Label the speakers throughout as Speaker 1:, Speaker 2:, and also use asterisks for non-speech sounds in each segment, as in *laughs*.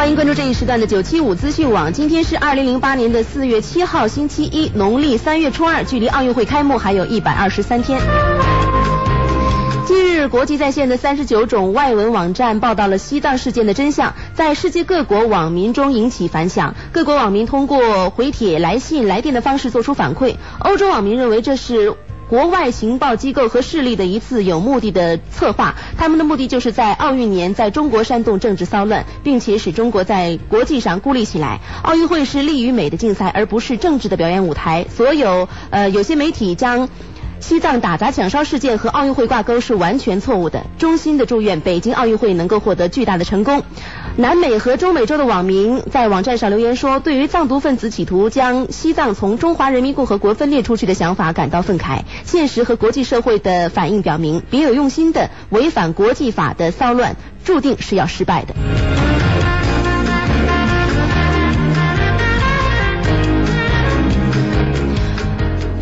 Speaker 1: 欢迎关注这一时段的九七五资讯网。今天是二零零八年的四月七号，星期一，农历三月初二，距离奥运会开幕还有一百二十三天。近日，国际在线的三十九种外文网站报道了西藏事件的真相，在世界各国网民中引起反响。各国网民通过回帖、来信、来电的方式做出反馈。欧洲网民认为这是。国外情报机构和势力的一次有目的的策划，他们的目的就是在奥运年在中国煽动政治骚乱，并且使中国在国际上孤立起来。奥运会是利与美的竞赛，而不是政治的表演舞台。所有呃有些媒体将西藏打砸抢烧事件和奥运会挂钩是完全错误的。衷心的祝愿北京奥运会能够获得巨大的成功。南美和中美洲的网民在网站上留言说，对于藏独分子企图将西藏从中华人民共和国分裂出去的想法感到愤慨。现实和国际社会的反应表明，别有用心的违反国际法的骚乱，注定是要失败的。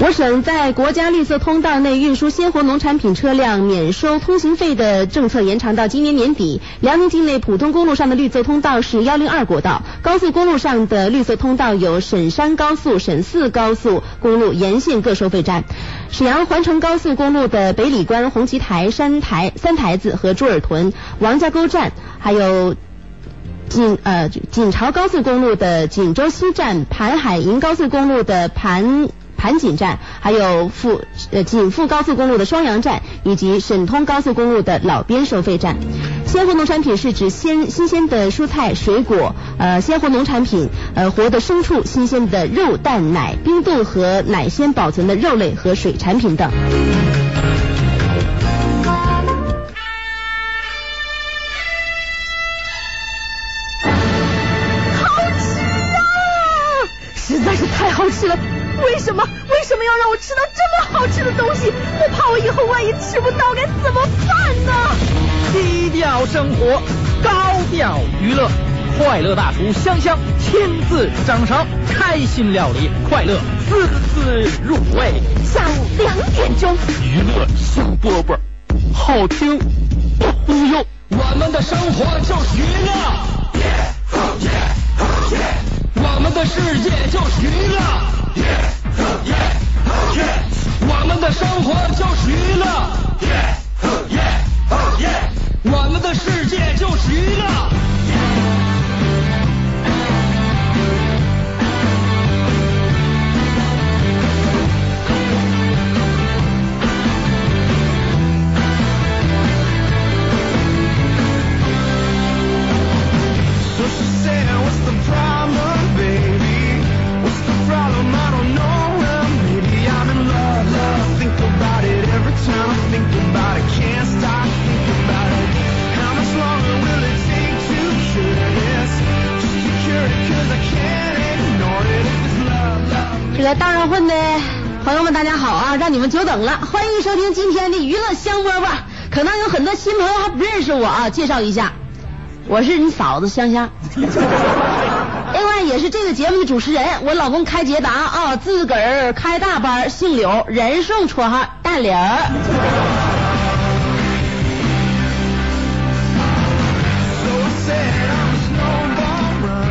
Speaker 1: 我省在国家绿色通道内运输鲜活农产品车辆免收通行费的政策延长到今年年底。辽宁境内普通公路上的绿色通道是幺零二国道，高速公路上的绿色通道有沈山高速、沈四高速公路沿线各收费站。沈阳环城高速公路的北里关、红旗台、山台、三台子和朱尔屯、王家沟站，还有锦呃锦朝高速公路的锦州西站、盘海银高速公路的盘。盘锦站，还有富呃锦富高速公路的双阳站，以及沈通高速公路的老边收费站。鲜活农产品是指鲜新鲜的蔬菜、水果，呃鲜活农产品，呃活的牲畜，新鲜的肉、蛋、奶，冰冻和奶鲜保存的肉类和水产品等。
Speaker 2: 好吃啊！实在是太好吃了。为什么？为什么要让我吃到这么好吃的东西？我怕我以后万一吃不到该怎么办呢？
Speaker 3: 低调生活，高调娱乐，快乐大厨香香亲自掌勺，开心料理，快乐丝丝入味。
Speaker 2: 下午两点钟，
Speaker 4: 娱乐香饽饽，好听不忽悠。
Speaker 5: 我们的生活就是娱乐，我们的世界就是娱乐。我们的生活就是娱乐，我们的世界就是娱乐。
Speaker 1: 这个道上混的朋友们，大家好啊！让你们久等了，欢迎收听今天的娱乐香饽饽。可能有很多新朋友还不认识我啊，介绍一下，我是你嫂子香香。*laughs* 另外也是这个节目的主持人，我老公开捷达啊，自个儿开大班，姓刘，人送绰号大刘。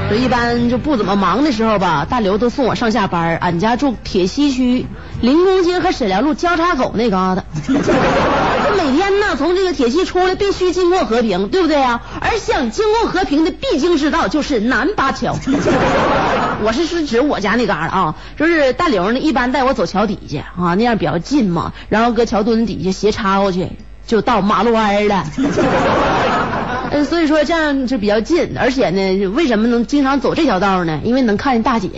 Speaker 1: 这一般就不怎么忙的时候吧，大刘都送我上下班。俺家住铁西区临工街和沈辽路交叉口那嘎达。*laughs* 这每天呢，从这个铁西出来必须经过和平，对不对啊？而想经过和平的必经之道就是南八桥。*laughs* 我是是指我家那嘎达啊，就是大刘呢，一般带我走桥底下啊，那样比较近嘛。然后搁桥墩底下斜插过去，就到马路弯了。*laughs* 嗯，所以说这样就比较近，而且呢，为什么能经常走这条道呢？因为能看见大姐。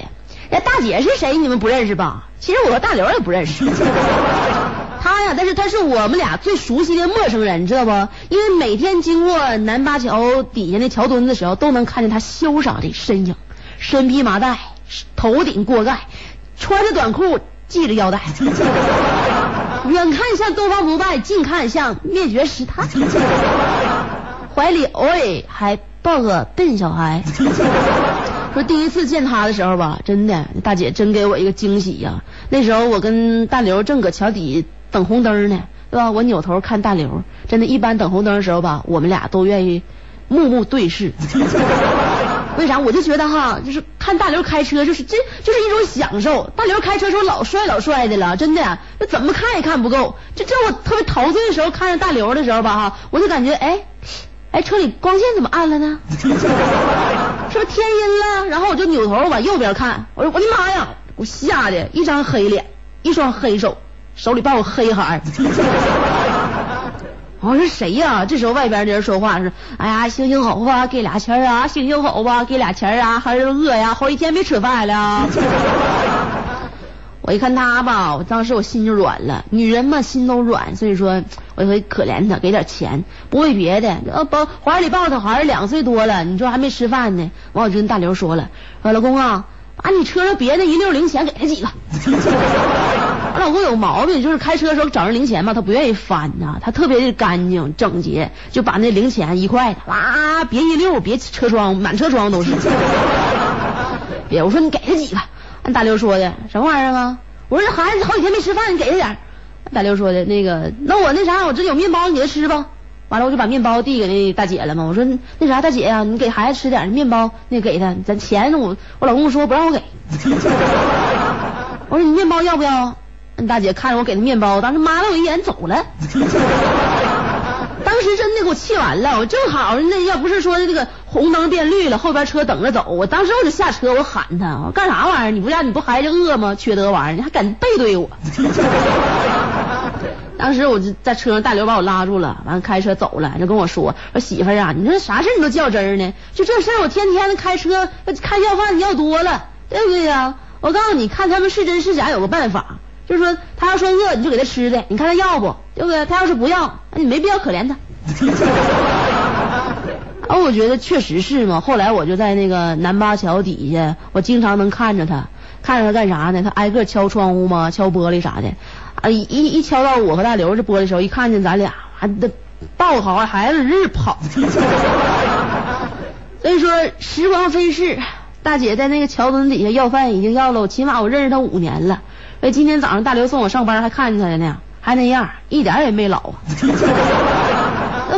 Speaker 1: 那大姐是谁？你们不认识吧？其实我和大刘也不认识。*laughs* 他呀，但是他是我们俩最熟悉的陌生人，知道不？因为每天经过南八桥底下那桥墩的时候，都能看见他潇洒的身影，身披麻袋，头顶锅盖，穿着短裤，系着腰带。*laughs* 远看像东方不败，近看像灭绝师太。怀里偶尔还抱个笨小孩。*laughs* 说第一次见他的时候吧，真的，大姐真给我一个惊喜呀。那时候我跟大刘正搁桥底等红灯呢，对吧？我扭头看大刘，真的，一般等红灯的时候吧，我们俩都愿意目目对视。*laughs* 为啥？我就觉得哈，就是看大刘开车，就是这就是一种享受。大刘开车时候老帅老帅的了，真的，那怎么看也看不够。就这我特别陶醉的时候，看着大刘的时候吧哈，我就感觉哎哎，车里光线怎么暗了呢？是不是天阴了？然后我就扭头往右边看，我说我的妈呀！我吓得一张黑脸，一双黑手，手里抱个黑孩。*laughs* 我说谁呀？这时候外边的人说话是：哎呀，行行好吧，给俩钱啊！行行好吧，给俩钱啊！孩儿饿呀，好几天没吃饭了。*laughs* 我一看他吧，我当时我心就软了。女人嘛，心都软，所以说 *tsk* 我就可怜他，给点钱，不为别的。呃，抱怀里抱他孩儿两岁多了，你说还没吃饭呢。完，我就跟大刘说了：说老公啊，把你车上别的一溜零钱给他几个。我 *laughs* 老公有毛病，就是开车的时候找人零钱吧，他不愿意翻呐，他特别的干净整洁，就把那零钱一块的哇别一溜，别车窗满车窗都是。*laughs* 别，我说你给他几个。按大刘说的什么玩意儿啊？我说这孩子好几天没吃饭，你给他点。大刘说的那个，那我那啥，我这有面包，你给他吃吧。完了我就把面包递给那大姐了嘛。我说那啥，大姐呀，你给孩子吃点面包，那给他。咱钱我我老公说不让我给。*laughs* 我说你面包要不要？那大姐看着我给他面包，当时抹了我一眼走了。*laughs* 当时真的给我气完了，我正好那要不是说这个红灯变绿了，后边车等着走，我当时我就下车，我喊他，我干啥玩意儿？你不让你不孩子饿吗？缺德玩意儿，你还敢背对我？*laughs* 当时我就在车上，大刘把我拉住了，完了开车走了，就跟我说说媳妇儿啊，你说啥事你都较真儿呢？就这事儿，我天天的开车开要饭要多了，对不对呀？我告诉你，看他们是真是假，有个办法，就是说他要说饿，你就给他吃的，你看他要不，对不对？他要是不要，那你没必要可怜他。*laughs* 啊，我觉得确实是嘛。后来我就在那个南八桥底下，我经常能看着他，看着他干啥呢？他挨个敲窗户嘛，敲玻璃啥的。啊，一一敲到我和大刘这玻璃时候，一看见咱俩，还得抱好孩子日跑。*laughs* 所以说时光飞逝，大姐在那个桥墩底下要饭已经要了，起码我认识他五年了。哎，今天早上大刘送我上班，还看见他了呢，还那样，一点也没老啊。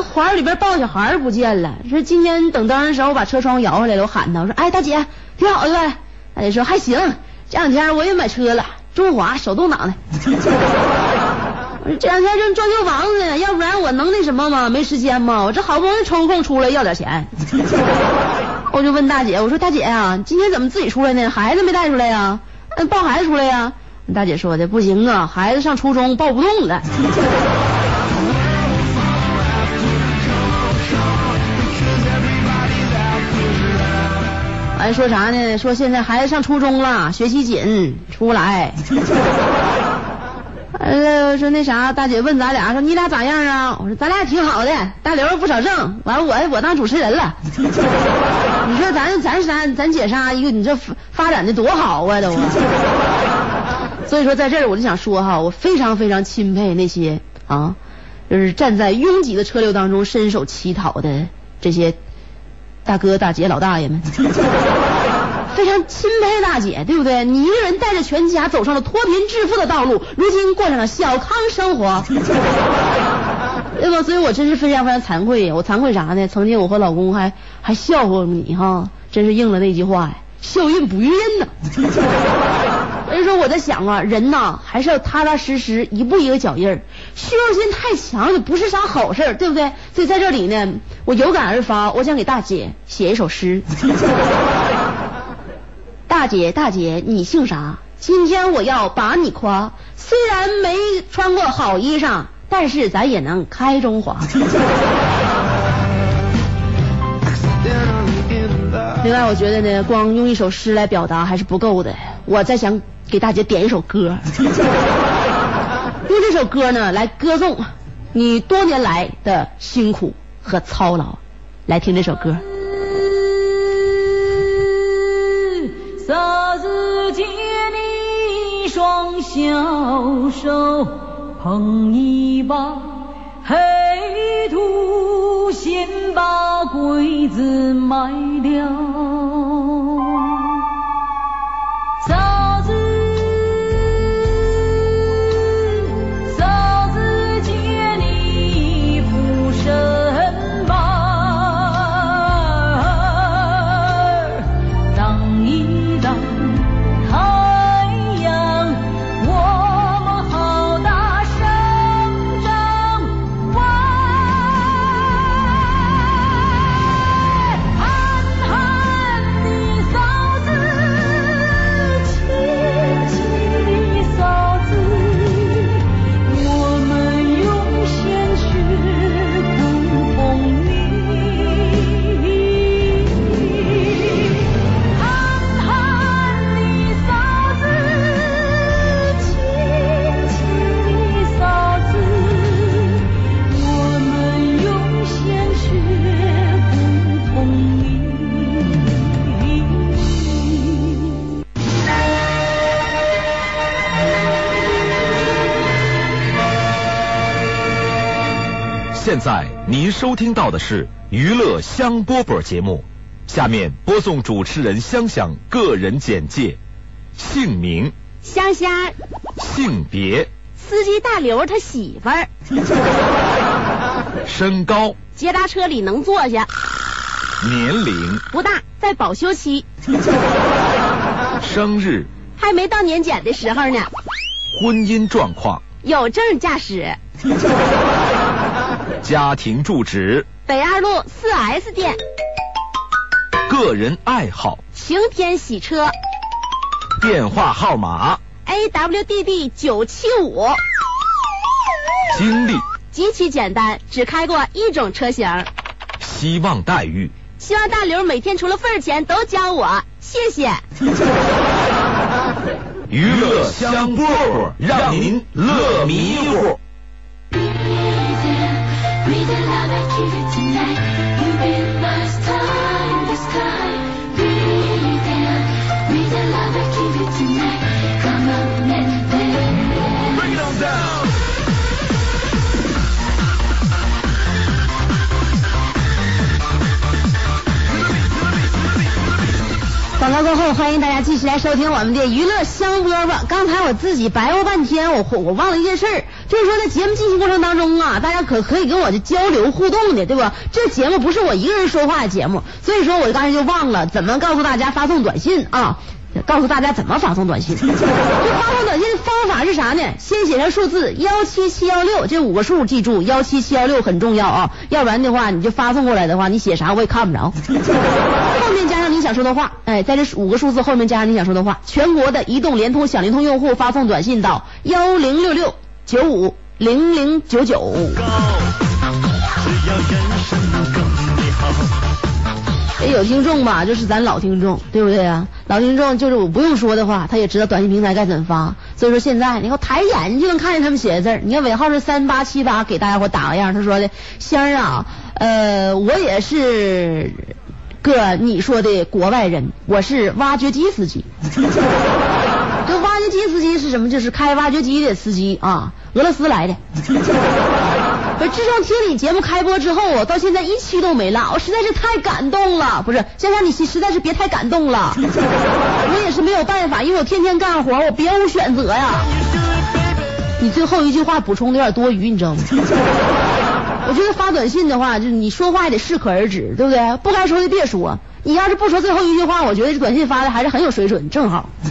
Speaker 1: 怀里边抱小孩不见了。说今天等灯的时候，我把车窗摇下来了，我喊他，我说哎大姐，挺好的呗。大姐说还行，这两天我也买车了。中华手动挡的，*laughs* 这两天正装修房子呢，要不然我能那什么吗？没时间吗？我这好不容易抽空出来要点钱，*laughs* 我就问大姐，我说大姐啊，今天怎么自己出来呢？孩子没带出来呀？抱孩子出来呀？大姐说的不行啊，孩子上初中抱不动了。*laughs* 完说啥呢？说现在孩子上初中了，学习紧，出不来。*laughs* 完了说那啥，大姐问咱俩说你俩咋样啊？我说咱俩挺好的，大刘不少挣，完了我我当主持人了。*laughs* 你说咱咱咱咱姐仨一个，你这发展的多好啊都。*laughs* 所以说在这儿我就想说哈，我非常非常钦佩那些啊，就是站在拥挤的车流当中伸手乞讨的这些。大哥大姐老大爷们，非常钦佩大姐，对不对？你一个人带着全家走上了脱贫致富的道路，如今过上了小康生活，对吧？所以我真是非常非常惭愧呀！我惭愧啥呢？曾经我和老公还还笑话你哈，真是应了那句话呀，孝运不孕呢。所以说我在想啊，人呐还是要踏踏实实，一步一个脚印儿。虚荣心太强也不是啥好事，对不对？所以在这里呢，我有感而发，我想给大姐写一首诗。大姐大姐，你姓啥？今天我要把你夸，虽然没穿过好衣裳，但是咱也能开中华。*laughs* 另外，我觉得呢，光用一首诗来表达还是不够的，我再想。给大姐点一首歌，*laughs* 用这首歌呢来歌颂你多年来的辛苦和操劳，来听这首歌。
Speaker 2: 双小手捧一把黑土，先把鬼子埋
Speaker 6: 掉。您收听到的是娱乐香饽饽节目，下面播送主持人香香个人简介：姓名、
Speaker 1: 香香，
Speaker 6: 性别、
Speaker 1: 司机大刘他媳妇儿，
Speaker 6: 身高、
Speaker 1: 捷达车里能坐下，
Speaker 6: 年龄、
Speaker 1: 不大，在保修期，
Speaker 6: 生日、
Speaker 1: 还没到年检的时候呢，
Speaker 6: 婚姻状况、
Speaker 1: 有证驾驶，
Speaker 6: 家庭住址、
Speaker 1: 北二路四 S 店，
Speaker 6: 个人爱好、
Speaker 1: 晴天洗车。
Speaker 6: 电话号码、
Speaker 1: ，AWDD 九七五，
Speaker 6: 经历、
Speaker 1: 极其简单，只开过一种车型，
Speaker 6: 希望待遇。
Speaker 1: 希望大刘每天除了份儿钱都教我，谢谢。
Speaker 6: 娱乐香饽饽，让您乐迷糊。
Speaker 1: 广告过后，欢迎大家继续来收听我们的娱乐香饽饽。刚才我自己白话半天，我我忘了一件事儿，就是说在节目进行过程当中啊，大家可可以跟我这交流互动的，对吧？这节目不是我一个人说话的节目，所以说我刚才就忘了怎么告诉大家发送短信啊。告诉大家怎么发送短信。*laughs* 这发送短信的方法是啥呢？先写上数字幺七七幺六这五个数，记住幺七七幺六很重要啊，要不然的话你就发送过来的话，你写啥我也看不着。*laughs* 后面加上你想说的话，哎，在这五个数字后面加上你想说的话。全国的移动、联通、小灵通用户发送短信到幺零六六九五零零九九。也有听众吧，就是咱老听众，对不对啊？老听众就是我不用说的话，他也知道短信平台该怎么发。所以说现在你看抬眼就能看见他们写的字。你看尾号是三八七八，给大家伙打个样。他说的仙儿啊，呃，我也是个你说的国外人，我是挖掘机司机。这挖掘机司机是什么？就是开挖掘机的司机啊，俄罗斯来的。不是，自从听你节目开播之后，我到现在一期都没落，我实在是太感动了。不是，先生你实在是别太感动了，我也是没有办法，因为我天天干活，我别无选择呀。你最后一句话补充的有点多余，你知道吗？*laughs* 我觉得发短信的话，就是你说话也得适可而止，对不对？不该说的别说。你要是不说最后一句话，我觉得这短信发的还是很有水准，正好。*laughs*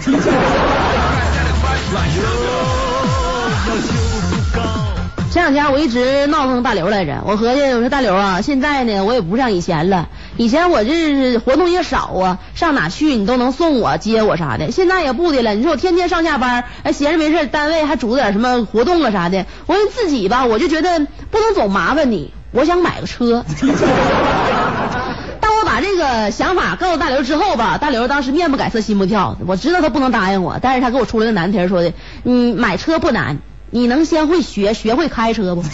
Speaker 1: 前两天我一直闹腾大刘来着，我合计我说大刘啊，现在呢我也不像以前了，以前我这活动也少啊，上哪去你都能送我接我啥的，现在也不的了。你说我天天上下班，哎闲着没事单位还组织点什么活动啊啥的，我说自己吧，我就觉得不能总麻烦你，我想买个车。*laughs* 当我把这个想法告诉大刘之后吧，大刘当时面不改色心不跳，我知道他不能答应我，但是他给我出了个难题，说的，嗯，买车不难。你能先会学学会开车不？*laughs*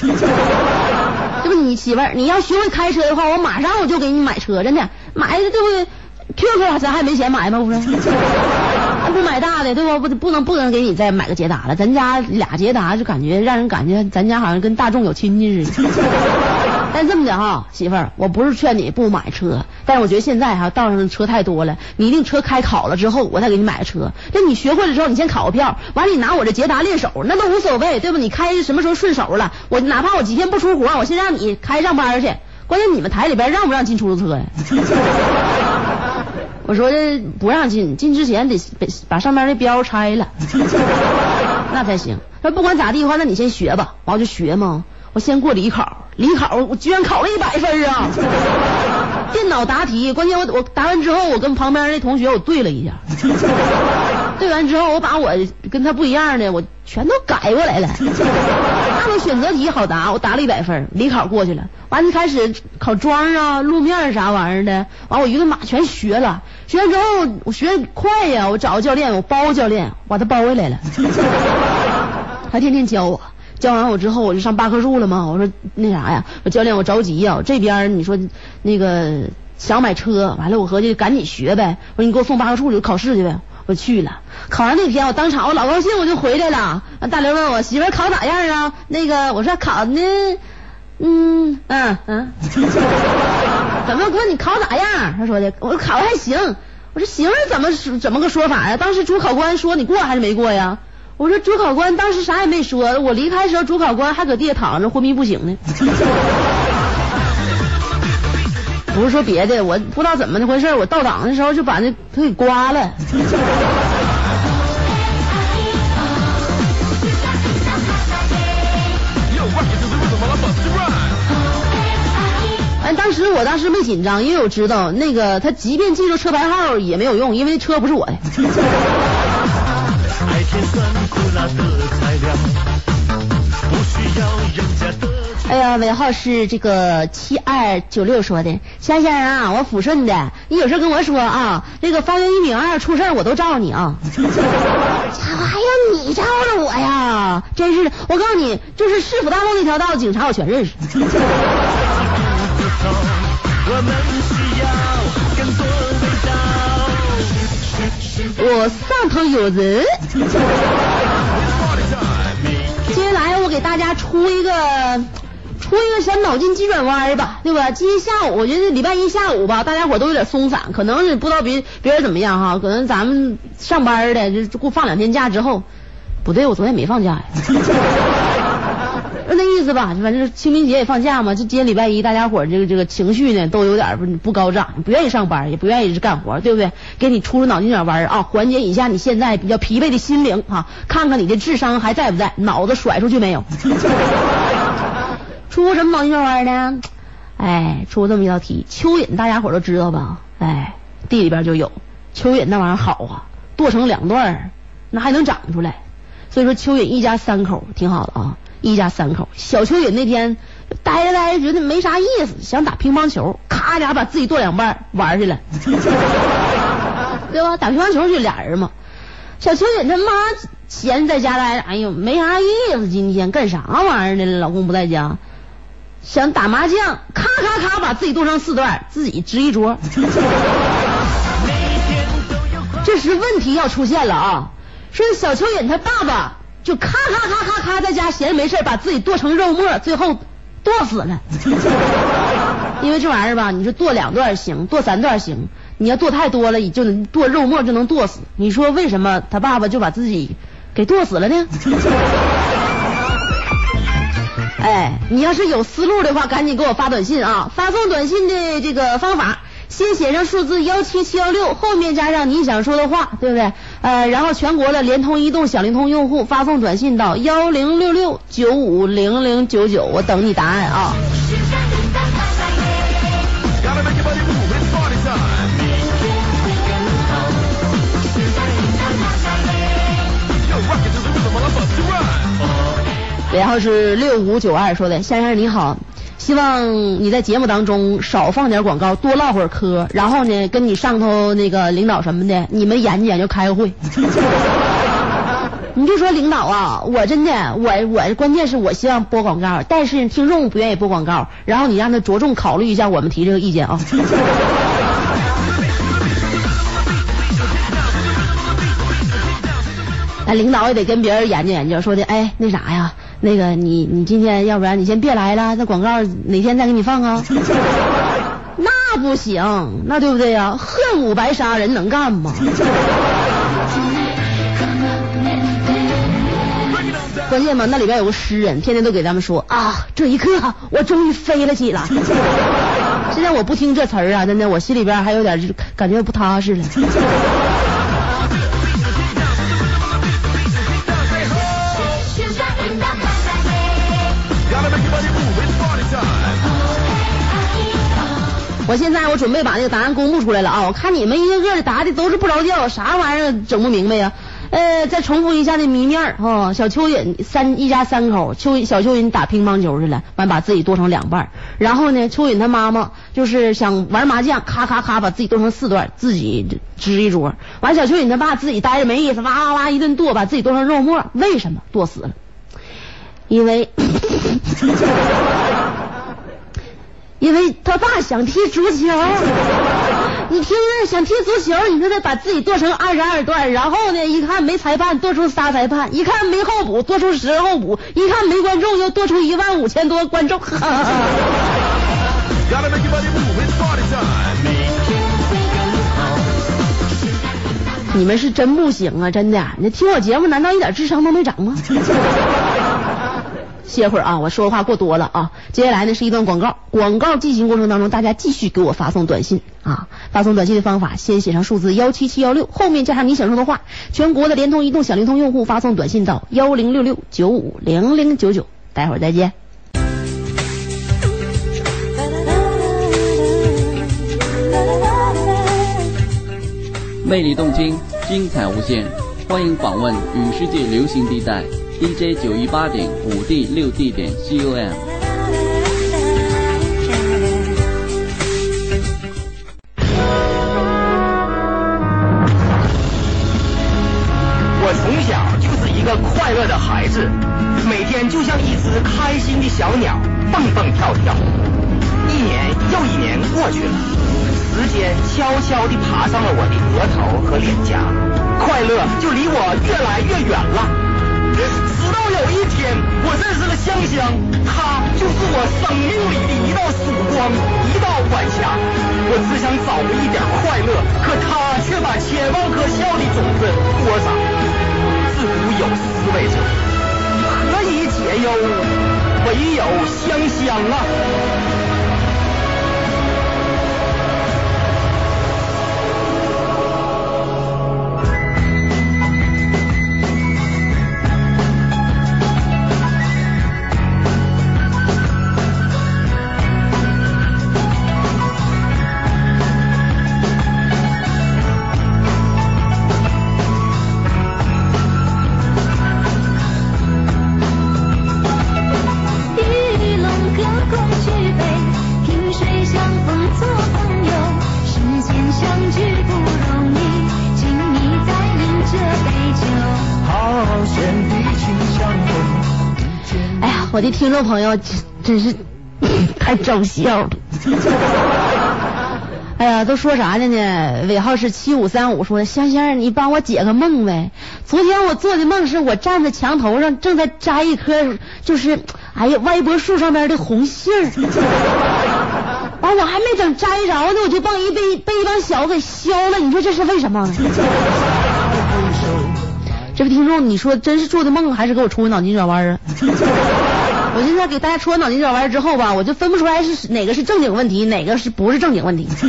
Speaker 1: 这不你媳妇儿，你要学会开车的话，我马上我就给你买车，真的买的对不对？QQ 咱还没钱买吗？不是，*laughs* 不买大的对不？不不能不能给你再买个捷达了，咱家俩捷达就感觉让人感觉咱家好像跟大众有亲戚似的。但这么的哈，媳妇儿，我不是劝你不买车，但是我觉得现在哈道上的车太多了，你一定车开考了之后，我再给你买车。那你学会了之后，你先考个票，完了你拿我这捷达练手，那都无所谓，对吧？你开什么时候顺手了，我哪怕我几天不出活，我先让你开上班去。关键你们台里边让不让进出租车呀？*laughs* 我说这不让进，进之前得得把上面的标拆了，*laughs* 那才行。那不管咋地的话，那你先学吧，完我就学嘛。我先过理考，理考我居然考了一百分啊！电脑答题，关键我我答完之后，我跟旁边那同学我对了一下，对完之后我把我跟他不一样的我全都改过来了。那种选择题好答，我答了一百分，理考过去了。完了开始考桩啊、路面啥玩意儿的，完我一顿马全学了。学完之后我学快呀，我找个教练，我包教练，把他包回来了，他天天教我。教完我之后，我就上八棵树了嘛。我说那啥呀，我教练我着急呀，这边你说那个想买车，完了我合计赶紧学呗。我说你给我送八棵树就考试去呗。我去了，考完那天我当场我老高兴，我就回来了。大刘问我媳妇考咋样啊？那个我说考的嗯嗯嗯，怎么哥你考咋样？他说的，我说考的还行。我说行是怎么怎么个说法呀？当时主考官说你过还是没过呀？我说主考官当时啥也没说，我离开的时候主考官还搁地下躺着昏迷不醒呢。*laughs* 不是说别的，我不知道怎么的回事，我倒档的时候就把那他给刮了。哎，当时我当时没紧张，因为我知道那个他即便记住车牌号也没有用，因为那车不是我的。哎呀，尾号是这个七二九六说的，香香啊，我抚顺的，你有事跟我说啊，那个方圆一米二出事儿我都罩你啊。家伙还要你罩着我呀？真是的，我告诉你，就是市府大路那条道警察我全认识。
Speaker 7: 我
Speaker 1: 上头有人。接下来我给大家出一个出一个小脑筋急转弯吧，对吧？今天下午我觉得礼拜一下午吧，大家伙都有点松散，可能是不知道别别人怎么样哈，可能咱们上班的就给我放两天假之后，不对，我昨天没放假呀。就那意思吧，反正清明节也放假嘛，就今天礼拜一，大家伙这个这个情绪呢都有点不不高涨，不愿意上班，也不愿意干活，对不对？给你出出脑筋急转弯啊，缓解一下你现在比较疲惫的心灵啊，看看你的智商还在不在，脑子甩出去没有？*laughs* 出什么脑筋急转弯呢？哎，出这么一道题，蚯蚓大家伙都知道吧？哎，地里边就有蚯蚓那玩意儿好啊，剁成两段，那还能长出来。所以说蚯蚓一家三口挺好的啊，一家三口。小蚯蚓那天待着待着觉得没啥意思，想打乒乓球，咔家把自己剁两半玩去了，*laughs* 对吧？打乒乓球就俩人嘛。小蚯蚓他妈闲在家待着，哎呦没啥意思，今天干啥玩意儿呢？老公不在家，想打麻将，咔咔咔把自己剁成四段，自己支一桌。*laughs* 这时问题要出现了啊！说小蚯蚓他爸爸就咔咔咔咔咔在家闲着没事把自己剁成肉末，最后剁死了。*laughs* 因为这玩意儿吧，你说剁两段行，剁三段行，你要剁太多了，就能剁肉末就能剁死。你说为什么他爸爸就把自己给剁死了呢？*laughs* 哎，你要是有思路的话，赶紧给我发短信啊！发送短信的这个方法，先写上数字幺七七幺六，后面加上你想说的话，对不对？呃，然后全国的联通、移动、小灵通用户发送短信到幺零六六九五零零九九，我等你答案啊.然后是六五九二说的，先生你好，希望你在节目当中少放点广告，多唠会儿嗑，然后呢，跟你上头那个领导什么的，你们研究研究，开个会。*laughs* 你就说领导啊，我真的，我我关键是我希望播广告，但是听众不愿意播广告，然后你让他着重考虑一下我们提这个意见啊。*laughs* 哎，领导也得跟别人研究研究，说的，哎，那啥呀，那个你你今天要不然你先别来了，那广告哪天再给你放啊？*laughs* 那不行，那对不对呀？恨五白杀人能干吗？*laughs* 关键嘛，那里边有个诗人，天天都给咱们说啊，这一刻我终于飞了起来。*laughs* 现在我不听这词儿啊，真的，我心里边还有点就感觉不踏实了。我现在我准备把那个答案公布出来了啊！我看你们一个个的答的都是不着调，啥玩意儿整不明白呀？呃，再重复一下那谜面儿啊！小蚯蚓三一家三口，蚯小蚯蚓打乒乓球去了，完把自己剁成两半。然后呢，蚯蚓他妈妈就是想玩麻将，咔咔咔把自己剁成四段，自己支一桌。完，小蚯蚓他爸自己待着没意思，哇哇哇一顿剁，把自己剁成肉末。为什么剁死了？因为。*laughs* 因为他爸想踢足球，*laughs* 你听着，想踢足球，你说他把自己剁成二十二段，然后呢，一看没裁判，剁出仨裁判；一看没候补，剁出十个候补；一看没观众，又剁出一万五千多观众。*laughs*
Speaker 5: Party time. *laughs*
Speaker 1: 你们是真不行啊，真的！你听我节目，难道一点智商都没长吗？歇会儿啊，我说话过多了啊。接下来呢是一段广告，广告进行过程当中，大家继续给我发送短信啊。发送短信的方法，先写上数字幺七七幺六，后面加上你想说的话。全国的联通、移动、小灵通用户发送短信到幺零六六九五零零九九。待会儿再见。
Speaker 2: 魅力动听，精彩无限，欢迎访问与世界流行地带 DJ 九一八点五 D 六 D 点 COM。
Speaker 8: 我从小就是一个快乐的孩子，每天就像一只开心的小鸟，蹦蹦跳跳。一年又一年过去了，时间悄悄地爬上了我的额头和脸颊，快乐就离我越来越远了。直到有一天，我认识了香香，她就是我生命里的一道曙光，一道晚霞。我只想找回一点快乐，可她却把千万颗笑的种子播撒。自古有思维者，何以解忧？唯有香香啊！
Speaker 1: 我的听众朋友真真是 *laughs* 太招笑了。*laughs* 哎呀，都说啥的呢？尾号是七五三五，说香香，你帮我解个梦呗。昨天我做的梦是我站在墙头上，正在摘一颗，就是哎呀歪脖树上边的红杏儿。*laughs* 完，我还没等摘着呢，我就帮一被被一帮小子给削了。你说这是为什么？这位听众，你说真是做的梦，还是给我出个脑筋转弯啊？我现在给大家出完脑筋急转弯之后吧，我就分不出来是哪个是正经问题，哪个是不是正经问题。*laughs*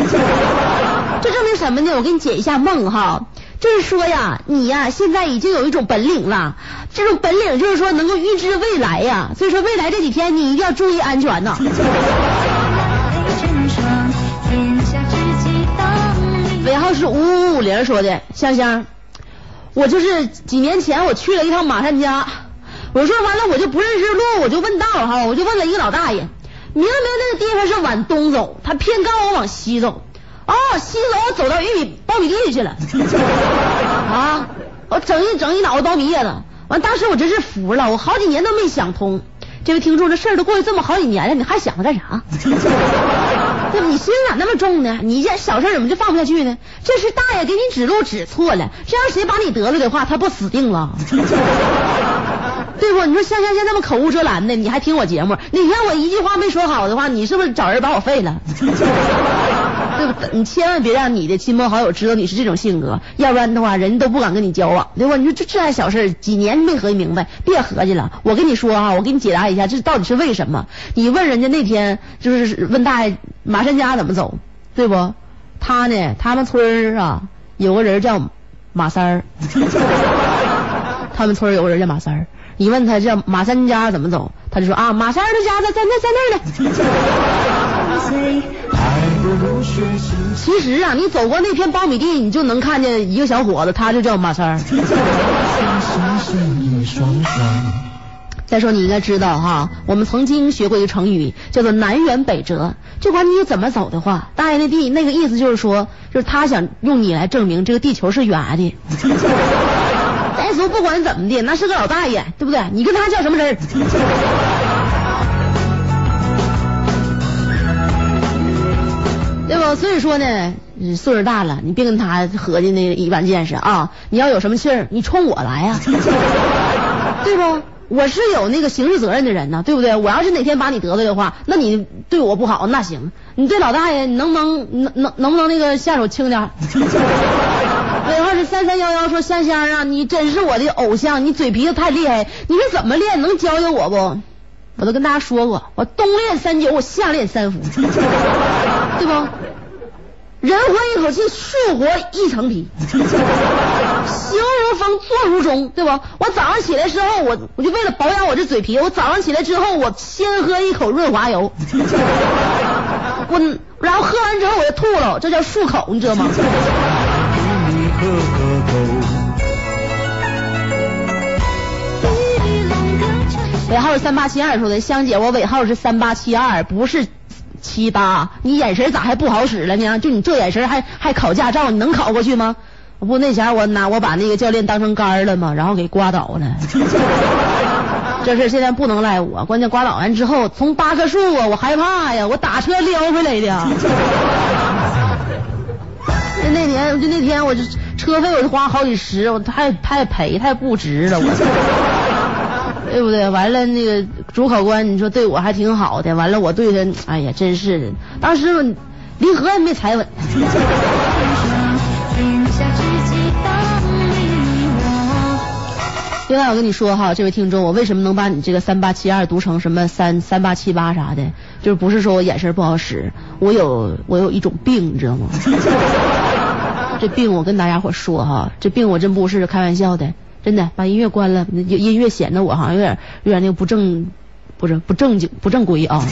Speaker 1: 这证明什么呢？我给你解一下梦哈，就是说呀，你呀现在已经有一种本领了，这种本领就是说能够预知未来呀，所以说未来这几天你一定要注意安全呐。*laughs* 尾号是五五五零说的，香香，我就是几年前我去了一趟马山家，我说完了我就不认识路，我就问道哈，我就问了一个老大爷，明明那个地方是往东走，他偏告诉我往西走，哦，西走我走到玉米苞米地里去了，啊，我整一整一脑袋苞米叶子，完当时我真是服了，我好几年都没想通。这位听众，这事儿都过去这么好几年了，你还想它干啥？*laughs* 对？你心咋那么重呢？你这小事怎么就放不下去呢？这是大爷给你指路指错了，这要谁把你得了的话，他不死定了？对不？你说香香现在那么口无遮拦的，你还听我节目？哪天我一句话没说好的话，你是不是找人把我废了？*laughs* 对不？你千万别让你的亲朋好友知道你是这种性格，要不然的话，人都不敢跟你交往，对吧？你说这这还小事，几年没合计明白，别合计了。我跟你说啊、我给你解答一下，这到底是为什么？你问人家那天就是问大爷马山家怎么走，对不？他呢，他们村儿啊有个人叫马三儿，*laughs* 他们村有个人叫马三儿。你问他叫马三家怎么走，他就说啊，马三儿的家在在那在那儿呢。*laughs* 其实啊，你走过那片苞米地，你就能看见一个小伙子，他就叫马三儿。*laughs* 再说你应该知道哈，我们曾经学过一个成语，叫做南辕北辙。就管你怎么走的话，大爷那地那个意思就是说，就是他想用你来证明这个地球是圆的。*laughs* 再说不管怎么的，那是个老大爷，对不对？你跟他较什么真？*laughs* 对吧？所以说呢，岁数大了，你别跟他合计那一般见识啊！你要有什么气儿，你冲我来呀、*laughs* 对不？我是有那个刑事责任的人呢，对不对？我要是哪天把你得罪的话，那你对我不好，那行，你对老大爷，你能不能能能能不能那个下手轻点？*laughs* 尾号是三三幺幺，说香香啊，你真是我的偶像，你嘴皮子太厉害，你是怎么练？能教教我不？我都跟大家说过，我冬练三九，我夏练三伏，*laughs* 对不？人活一口气，树活一层皮。行如风，坐如钟，对不？我早上起来之后，我我就为了保养我这嘴皮，我早上起来之后，我先喝一口润滑油，我然后喝完之后我就吐了，这叫漱口，你知道吗？尾号是三八七二说的，香姐，我尾号是三八七二，不是七八，你眼神咋还不好使了呢？就你这眼神还还考驾照，你能考过去吗？不，那前我拿我把那个教练当成杆儿了吗？然后给刮倒了。*laughs* 这事现在不能赖我，关键刮倒完之后，从八棵树啊，我害怕呀，我打车撩回来的。就 *laughs* 那年，就那天，我就车费我就花好几十，我太太赔，太不值了，我，*laughs* 对不对？完了，那个主考官，你说对我还挺好的，完了我对他，哎呀，真是的，当时我离合也没踩稳。*laughs* 另外，我跟你说哈，这位听众，我为什么能把你这个三八七二读成什么三三八七八啥的？就是不是说我眼神不好使，我有我有一种病，你知道吗？*laughs* 这病我跟大家伙说哈，这病我真不是开玩笑的，真的。把音乐关了，音乐显得我好像有点有点那个不正，不是不正经不正规啊。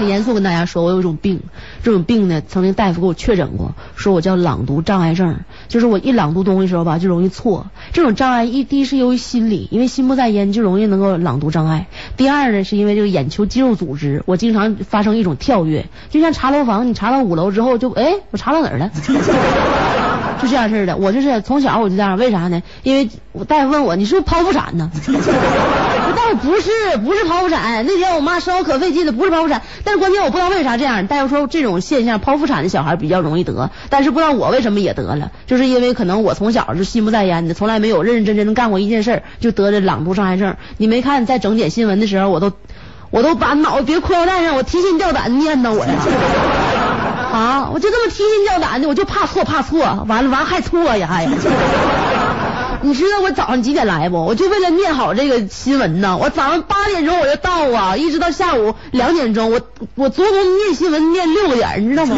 Speaker 1: 很严肃跟大家说，我有一种病，这种病呢，曾经大夫给我确诊过，说我叫朗读障碍症，就是我一朗读东西的时候吧，就容易错。这种障碍一第一是由于心理，因为心不在焉就容易能够朗读障碍；第二呢，是因为这个眼球肌肉组织，我经常发生一种跳跃，就像查楼房，你查到五楼之后就哎，我查到哪儿了？*laughs* 就这样式的，我就是从小我就这样，为啥呢？因为我大夫问我，你是不是剖腹产呢？倒不是，不是剖腹产。那天我妈生我可费劲了，不是剖腹产。但是关键我不知道为啥这样，大夫说这种现象剖腹产的小孩比较容易得，但是不知道我为什么也得了，就是因为可能我从小是心不在焉的，从来没有认认真真的干过一件事儿，就得这朗读障碍症。你没看在整点新闻的时候，我都我都把脑袋别裤腰带上，我提心吊胆的念叨我呀。*laughs* 啊！我就这么提心吊胆的，我就怕错怕错，完了完还错呀还。你知道我早上几点来不？我就为了念好这个新闻呢。我早上八点钟我就到啊，一直到下午两点钟，我我足足念新闻念六个点，你知道吗？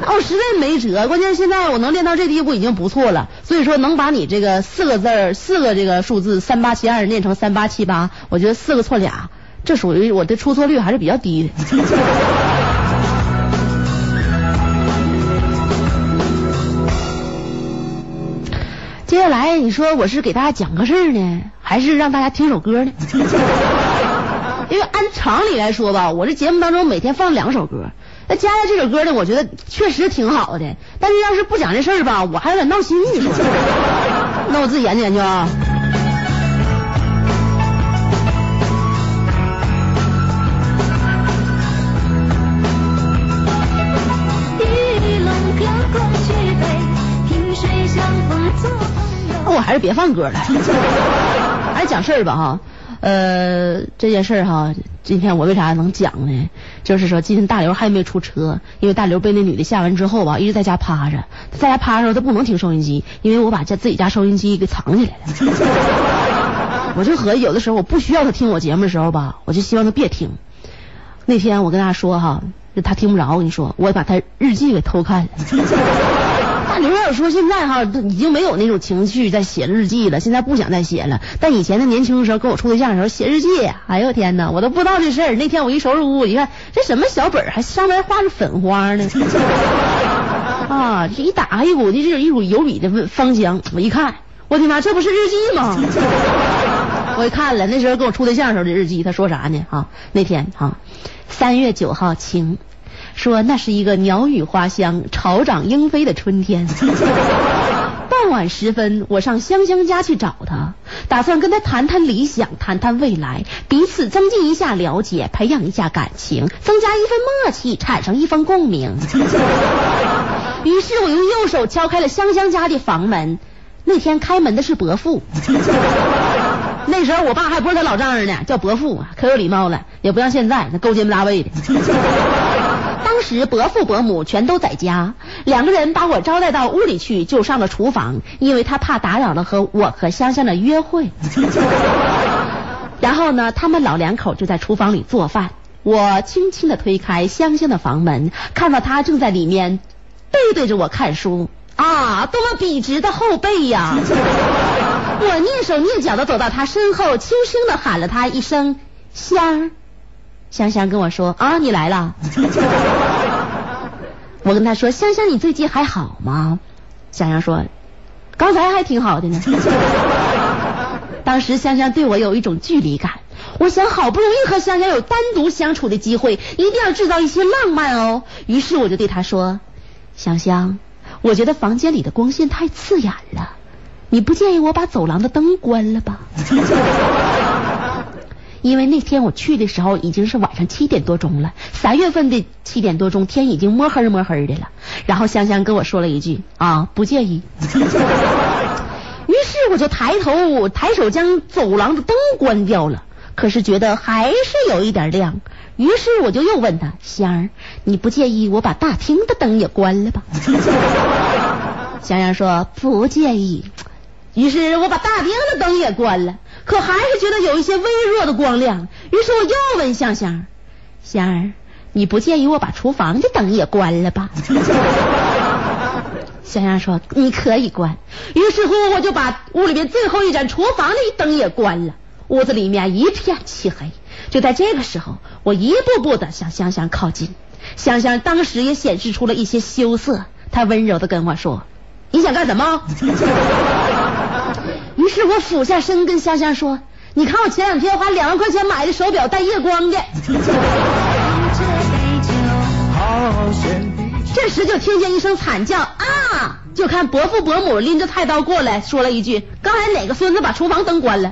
Speaker 1: 那 *laughs* 我实在没辙，关键现在我能练到这地步已经不错了。所以说能把你这个四个字四个这个数字三八七二念成三八七八，我觉得四个错俩，这属于我的出错率还是比较低的。接下来你说我是给大家讲个事儿呢，还是让大家听首歌呢？*laughs* 因为按常理来说吧，我这节目当中每天放两首歌，那加上这首歌呢，我觉得确实挺好的。但是要是不讲这事儿吧，我还有点闹心，*laughs* 你说？那我自己研究研究啊。我还是别放歌了，还是讲事儿吧哈。呃，这件事儿哈，今天我为啥能讲呢？就是说，今天大刘还没出车，因为大刘被那女的吓完之后吧，一直在家趴着。在家趴着时候，他不能听收音机，因为我把家自己家收音机给藏起来了。*laughs* 我就合计，有的时候我不需要他听我节目的时候吧，我就希望他别听。那天我跟大家说哈，他听不着，我跟你说，我把他日记给偷看了。大刘要说现在哈，已经没有那种情绪在写日记了，现在不想再写了。但以前他年轻的时候跟我处对象的时候写日记，哎呦天哪，我都不知道这事儿。那天我一收拾屋，我一看这什么小本儿，还上面画着粉花呢。*laughs* 啊，这一打开一股这是一股油笔的芳香，我一看，我的妈，这不是日记吗？*laughs* 我一看了，那时候跟我处对象时候的日记，他说啥呢？啊，那天啊，三月九号晴。说那是一个鸟语花香、草长莺飞的春天。*laughs* 傍晚时分，我上香香家去找他，打算跟他谈谈理想，谈谈未来，彼此增进一下了解，培养一下感情，增加一份默契，产生一份共鸣。*laughs* 于是我用右手敲开了香香家的房门。那天开门的是伯父，*laughs* 那时候我爸还不是他老丈人呢，叫伯父，可有礼貌了，也不像现在那勾肩搭背的。当时伯父伯母全都在家，两个人把我招待到屋里去，就上了厨房，因为他怕打扰了和我和香香的约会。*laughs* 然后呢，他们老两口就在厨房里做饭。我轻轻的推开香香的房门，看到她正在里面背对着我看书啊，多么笔直的后背呀！*laughs* 我蹑手蹑脚的走到她身后，轻声的喊了她一声“香儿”。香香跟我说啊，你来了。*laughs* 我跟他说，香香，你最近还好吗？香香说，刚才还挺好的呢。*laughs* 当时香香对我有一种距离感，我想好不容易和香香有单独相处的机会，一定要制造一些浪漫哦。于是我就对她说，香香，我觉得房间里的光线太刺眼了，你不介意我把走廊的灯关了吧？因为那天我去的时候已经是晚上七点多钟了，三月份的七点多钟，天已经摸黑摸黑的了。然后香香跟我说了一句啊，不介意。*laughs* 于是我就抬头抬手将走廊的灯关掉了，可是觉得还是有一点亮。于是我就又问他香儿，你不介意我把大厅的灯也关了吧？*laughs* 香香说不介意。于是我把大厅的灯也关了，可还是觉得有一些微弱的光亮。于是我又问香香：“香儿，你不介意我把厨房的灯也关了吧？” *laughs* 香香说：“你可以关。”于是乎，我就把屋里面最后一盏厨房的灯也关了。屋子里面一片漆黑。就在这个时候，我一步步的向香香靠近。香香当时也显示出了一些羞涩，她温柔的跟我说：“你想干什么？” *laughs* 于是我俯下身跟香香说：“你看我前两天花两万块钱买的手表带夜光的。”这时就听见一声惨叫啊！就看伯父伯母拎着菜刀过来，说了一句：“刚才哪个孙子把厨房灯关了？”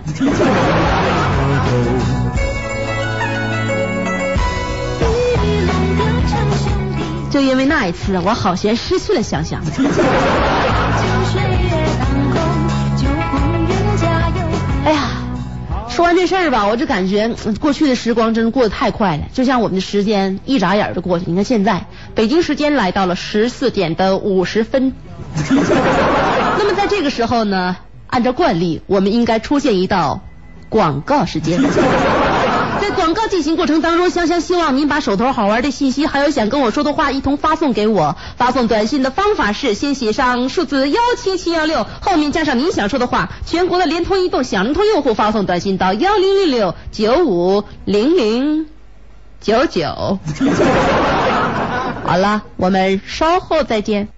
Speaker 1: 就因为那一次，我好像失去了香香。说完这事儿吧，我就感觉过去的时光真过得太快了，就像我们的时间一眨眼就过去。你看现在，北京时间来到了十四点的五十分。*laughs* 那么在这个时候呢，按照惯例，我们应该出现一道广告时间。在广告进行过程当中，香香希望您把手头好玩的信息，还有想跟我说的话，一同发送给我。发送短信的方法是先写上数字幺七七幺六，后面加上您想说的话。全国的联通、移动、小灵通用户发送短信到幺零六六九五零零九九。*laughs* 好了，我们稍后再见。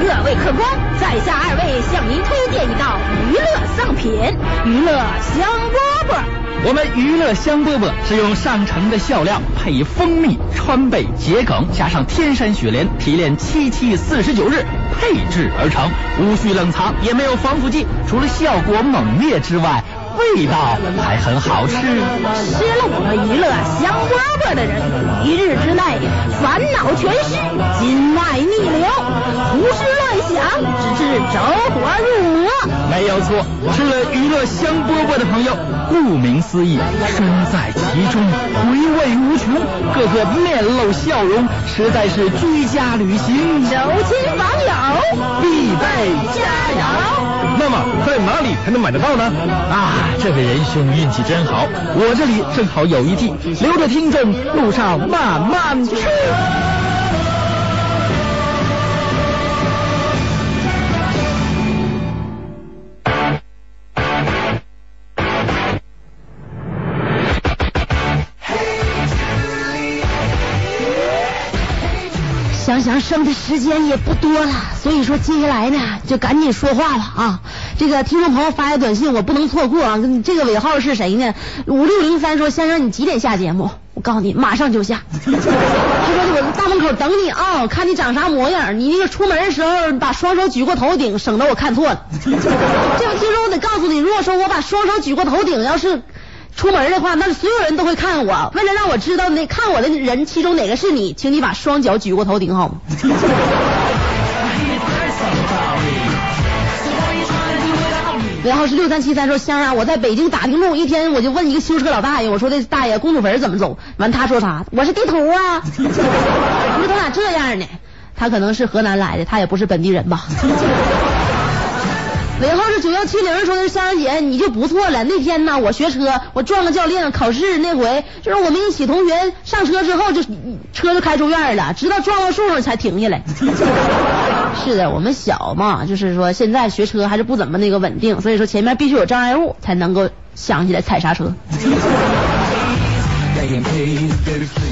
Speaker 2: 各位客官，在下二位向您推荐一道娱乐丧品——娱乐香饽饽。
Speaker 3: 我们娱乐香饽饽是用上乘的笑料，配以蜂蜜、川贝、桔梗，加上天山雪莲提炼七七四十九日配制而成，无需冷藏，也没有防腐剂，除了效果猛烈之外，味道还很好吃。
Speaker 2: 吃了我们娱乐香饽饽的人，一日之内烦恼全失，筋脉逆流，胡思乱想，直至着火入魔。
Speaker 3: 没有错，吃了娱乐香饽饽的朋友，顾名思义，身在其中，回味无穷，个个面露笑容，实在是居家旅行
Speaker 2: 走亲访友
Speaker 3: 必备佳肴。那么在哪里才能买得到呢？啊，这位仁兄运气真好，我这里正好有一屉，留着听众路上慢慢吃。
Speaker 1: 想生的时间也不多了，所以说接下来呢就赶紧说话了啊！这个听众朋友发来短信，我不能错过啊！这个尾号是谁呢？五六零三说先生你几点下节目？我告诉你，马上就下。*laughs* 他说我大门口等你啊，看你长啥模样。你那个出门的时候把双手举过头顶，省得我看错了。这位听众，我得告诉你，如果说我把双手举过头顶，要是出门的话，那所有人都会看我。为了让我知道那看我的人其中哪个是你，请你把双脚举过头顶好吗？*laughs* 然后是六三七三说香啊，我在北京打听路，一天我就问一个修车老大爷，我说的大爷公主坟怎么走？完他说啥？我是地图啊。*laughs* 我说他咋这样呢？他可能是河南来的，他也不是本地人吧。尾号是九幺七零，说的是香香姐，你就不错了。那天呢，我学车，我撞了教练，考试那回就是我们一起同学上车之后，就车就开出院了，直到撞到树上才停下来。*laughs* 是的，我们小嘛，就是说现在学车还是不怎么那个稳定，所以说前面必须有障碍物才能够想起来踩刹车。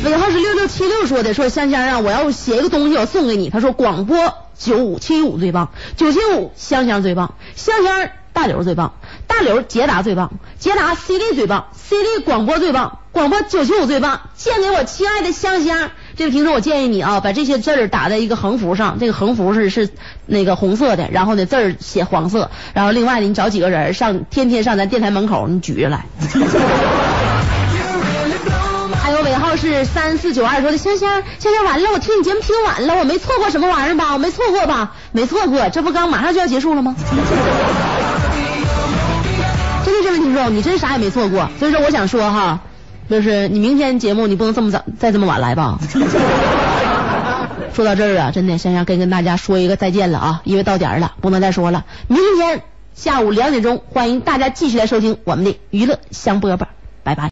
Speaker 1: 尾号是六六七六说的，说香香啊，我要写一个东西，我送给你。他说广播九五七五最棒，九七五香香最棒，香香大刘最棒，大刘捷达最棒，捷达 CD 最棒，CD 广播最棒，广播九七五最棒，献给我亲爱的香香。这位听众，我建议你啊，把这些字儿打在一个横幅上，这个横幅是是那个红色的，然后呢字儿写黄色，然后另外呢你找几个人上，天天上咱电台门口你举着来。*laughs* 要是三四九二说的香香香香完了，我听你节目听晚了，我没错过什么玩意儿吧？我没错过吧？没错过，这不刚马上就要结束了吗？*laughs* 真的这位听众，你真啥也没错过。所以说我想说哈，就是你明天节目你不能这么早再这么晚来吧？*laughs* 说到这儿啊，真的香香该跟大家说一个再见了啊，因为到点儿了，不能再说了。明天下午两点钟，欢迎大家继续来收听我们的娱乐香饽饽，拜拜。